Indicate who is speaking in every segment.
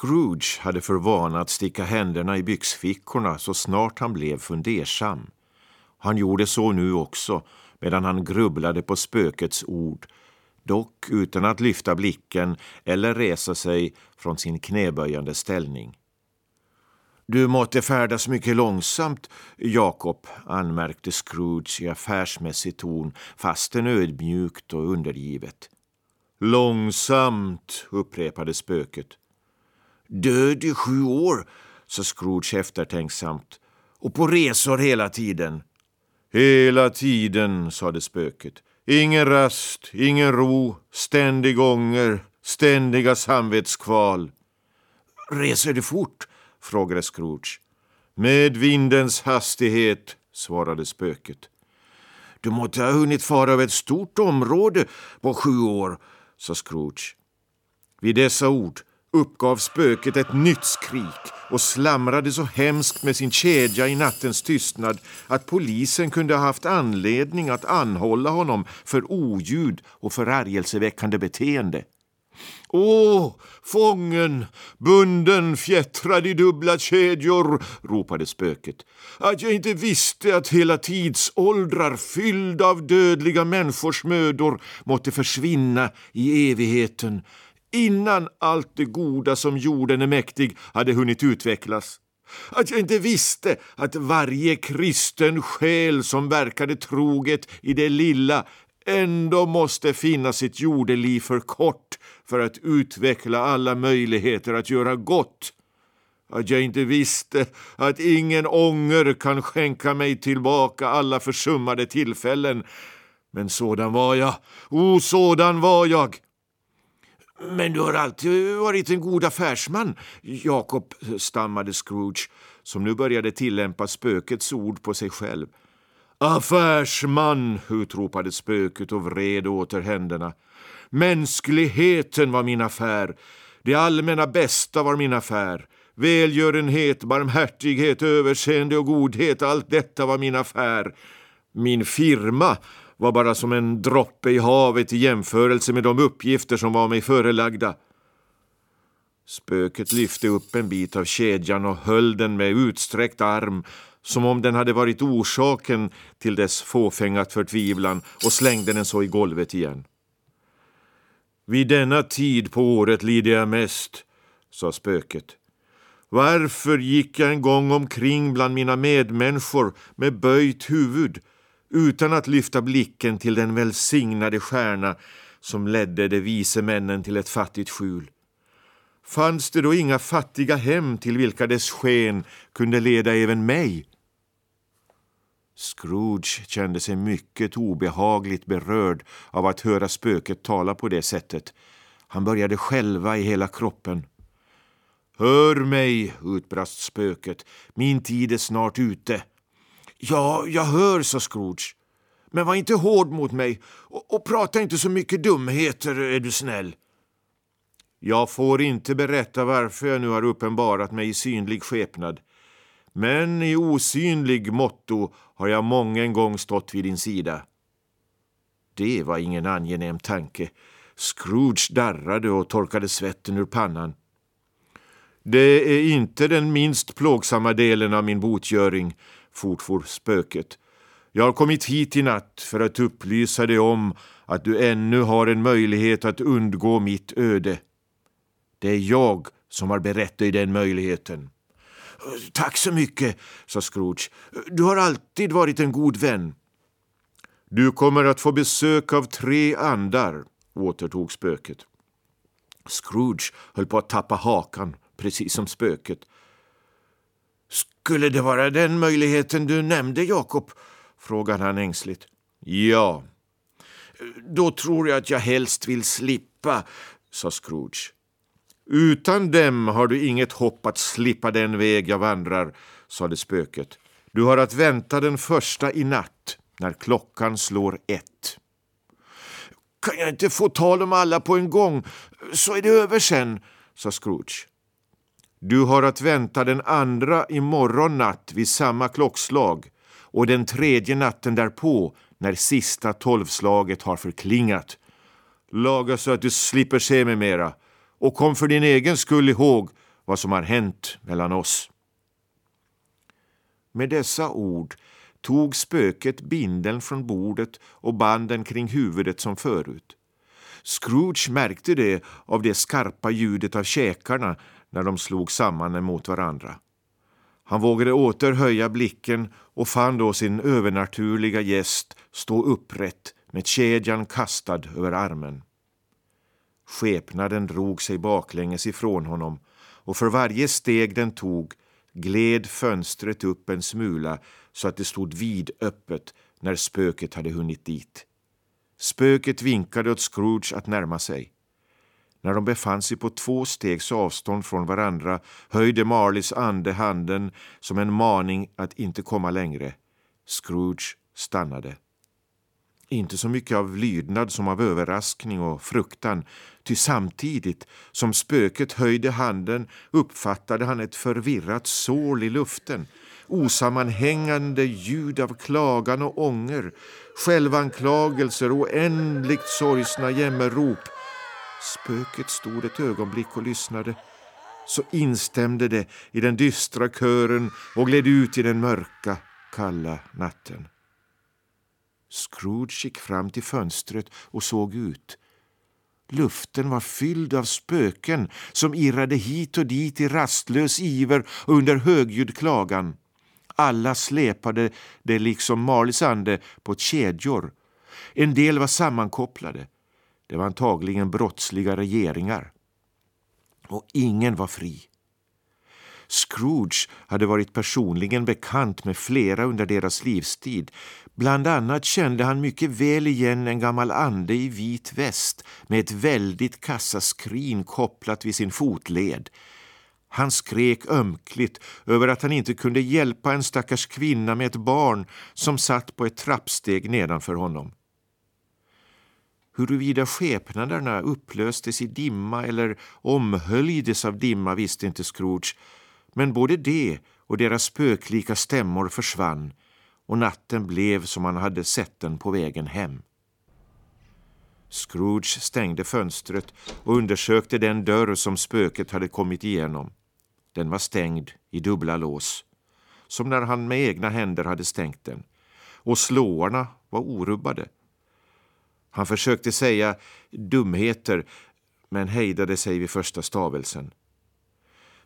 Speaker 1: Scrooge hade för vana att sticka händerna i byxfickorna så snart han blev fundersam. Han gjorde så nu också medan han grubblade på spökets ord, dock utan att lyfta blicken eller resa sig från sin knäböjande ställning. Du måtte färdas mycket långsamt, Jakob, anmärkte Scrooge i affärsmässig ton, fastän ödmjukt och undergivet. Långsamt, upprepade spöket. Död i sju år, sa Scrooge eftertänksamt, och på resor hela tiden. Hela tiden, sade spöket. Ingen rast, ingen ro, ständig ånger, ständiga samvetskval. Reser du fort? frågade Scrooge. Med vindens hastighet, svarade spöket. Du måtte ha hunnit fara över ett stort område på sju år, sa Scrooge. Vid dessa ord uppgav spöket ett nytt skrik och slamrade så hemskt med sin kedja i nattens tystnad att polisen kunde ha haft anledning att anhålla honom för oljud och förargelseväckande beteende. Åh, fången, bunden, fjättrad i dubbla kedjor, ropade spöket. Att jag inte visste att hela tidsåldrar fyllda av dödliga människors mödor måtte försvinna i evigheten innan allt det goda som jorden är mäktig hade hunnit utvecklas. Att jag inte visste att varje kristen själ som verkade troget i det lilla ändå måste finna sitt jordeliv för kort för att utveckla alla möjligheter att göra gott. Att jag inte visste att ingen ånger kan skänka mig tillbaka alla försummade tillfällen. Men sådan var jag, o sådan var jag. Men du har alltid varit en god affärsman, Jakob, stammade Scrooge, som nu började tillämpa spökets ord på sig själv. Affärsman, utropade spöket och vred åter händerna. Mänskligheten var min affär. Det allmänna bästa var min affär. Välgörenhet, barmhärtighet, överseende och godhet, allt detta var min affär. Min firma var bara som en droppe i havet i jämförelse med de uppgifter som var mig förelagda. Spöket lyfte upp en bit av kedjan och höll den med utsträckt arm som om den hade varit orsaken till dess fåfänga förtvivlan och slängde den så i golvet igen. Vid denna tid på året lider jag mest, sa spöket. Varför gick jag en gång omkring bland mina medmänniskor med böjt huvud utan att lyfta blicken till den välsignade stjärna som ledde de vise männen till ett fattigt skjul? Fanns det då inga fattiga hem till vilka dess sken kunde leda även mig? Scrooge kände sig mycket obehagligt berörd av att höra spöket tala på det sättet. Han började skälva i hela kroppen. Hör mig, utbrast spöket. Min tid är snart ute. Ja, jag hör, sa Scrooge. Men var inte hård mot mig och, och prata inte så mycket dumheter, är du snäll. Jag får inte berätta varför jag nu har uppenbarat mig i synlig skepnad. Men i osynlig motto har jag mången gång stått vid din sida. Det var ingen angenäm tanke. Scrooge darrade och torkade svetten ur pannan. Det är inte den minst plågsamma delen av min botgöring, fortfor spöket. Jag har kommit hit i natt för att upplysa dig om att du ännu har en möjlighet att undgå mitt öde. Det är jag som har berett dig den möjligheten. Tack så mycket, sa Scrooge. Du har alltid varit en god vän. Du kommer att få besök av tre andar, återtog spöket. Scrooge höll på att tappa hakan, precis som spöket. Skulle det vara den möjligheten du nämnde, Jakob? frågade han ängsligt. Ja. Då tror jag att jag helst vill slippa, sa Scrooge. Utan dem har du inget hopp att slippa den väg jag vandrar, sade spöket. Du har att vänta den första i natt, när klockan slår ett. Kan jag inte få tal om alla på en gång, så är det över sen, sa Scrooge. Du har att vänta den andra i morgon natt vid samma klockslag och den tredje natten därpå när sista tolvslaget har förklingat. Laga så att du slipper se mig mera och kom för din egen skull ihåg vad som har hänt mellan oss. Med dessa ord tog spöket bindeln från bordet och banden kring huvudet som förut. Scrooge märkte det av det skarpa ljudet av käkarna när de slog samman emot varandra. Han vågade åter höja blicken och fann då sin övernaturliga gäst stå upprätt med kedjan kastad över armen. Skepnaden drog sig baklänges ifrån honom och för varje steg den tog gled fönstret upp en smula så att det stod vidöppet när spöket hade hunnit dit. Spöket vinkade åt Scrooge att närma sig. När de befann sig på två stegs avstånd från varandra höjde Marleys ande handen som en maning att inte komma längre. Scrooge stannade. Inte så mycket av lydnad som av överraskning och fruktan, ty samtidigt som spöket höjde handen uppfattade han ett förvirrat sål i luften osammanhängande ljud av klagan och ånger, självanklagelser och oändligt sorgsna jämmerrop. Spöket stod ett ögonblick och lyssnade. Så instämde det i den dystra kören och gled ut i den mörka, kalla natten. Scrooge gick fram till fönstret och såg ut. Luften var fylld av spöken som irrade hit och dit i rastlös iver och under högljudd klagan. Alla släpade det liksom Marleys ande på kedjor. En del var sammankopplade. Det var antagligen brottsliga regeringar. Och ingen var fri. Scrooge hade varit personligen bekant med flera under deras livstid. Bland annat kände han mycket väl igen en gammal ande i vit väst med ett väldigt kassaskrin kopplat vid sin fotled. Han skrek ömkligt över att han inte kunde hjälpa en stackars kvinna med ett barn som satt på ett trappsteg nedanför honom. Huruvida skepnaderna upplöstes i dimma eller omhöljdes av dimma visste inte Scrooge men både det och deras spöklika stämmor försvann och natten blev som han hade sett den på vägen hem. Scrooge stängde fönstret och undersökte den dörr som spöket hade kommit igenom. Den var stängd i dubbla lås, som när han med egna händer hade stängt den, och slåarna var orubbade. Han försökte säga dumheter, men hejdade sig vid första stavelsen.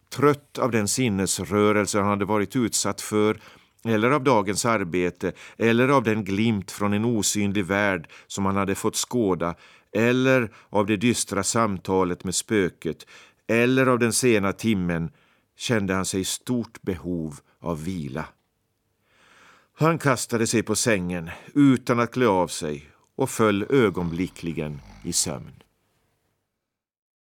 Speaker 1: Trött av den sinnesrörelse han hade varit utsatt för eller av dagens arbete eller av den glimt från en osynlig värld som han hade fått skåda eller av det dystra samtalet med spöket eller av den sena timmen kände han sig i stort behov av vila. Han kastade sig på sängen utan att klä av sig och föll ögonblickligen i sömn.